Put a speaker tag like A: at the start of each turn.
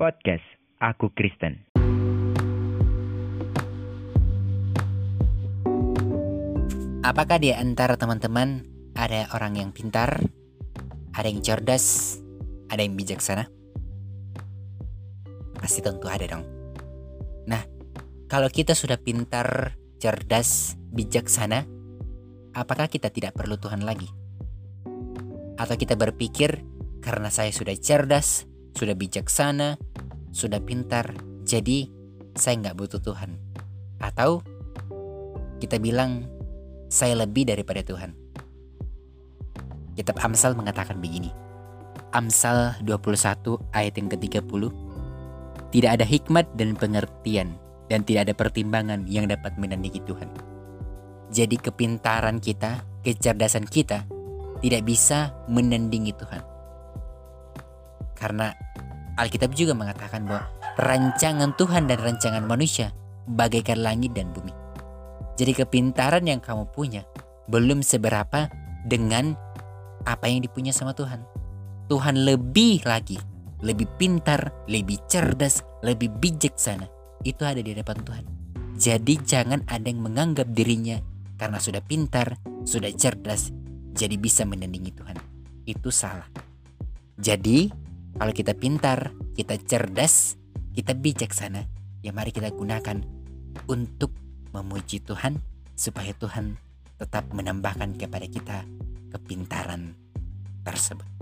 A: Podcast Aku Kristen.
B: Apakah di antara teman-teman ada orang yang pintar, ada yang cerdas, ada yang bijaksana? Pasti tentu ada dong. Nah, kalau kita sudah pintar, cerdas, bijaksana, apakah kita tidak perlu Tuhan lagi? Atau kita berpikir karena saya sudah cerdas, sudah bijaksana, sudah pintar, jadi saya nggak butuh Tuhan. Atau kita bilang saya lebih daripada Tuhan. Kitab Amsal mengatakan begini. Amsal 21 ayat yang ke-30. Tidak ada hikmat dan pengertian dan tidak ada pertimbangan yang dapat menandingi Tuhan. Jadi kepintaran kita, kecerdasan kita tidak bisa menandingi Tuhan. Karena Alkitab juga mengatakan bahwa rancangan Tuhan dan rancangan manusia bagaikan langit dan bumi. Jadi kepintaran yang kamu punya belum seberapa dengan apa yang dipunya sama Tuhan. Tuhan lebih lagi, lebih pintar, lebih cerdas, lebih bijaksana. Itu ada di hadapan Tuhan. Jadi jangan ada yang menganggap dirinya karena sudah pintar, sudah cerdas, jadi bisa menandingi Tuhan. Itu salah. Jadi kalau kita pintar, kita cerdas, kita bijaksana, ya mari kita gunakan untuk memuji Tuhan supaya Tuhan tetap menambahkan kepada kita kepintaran tersebut.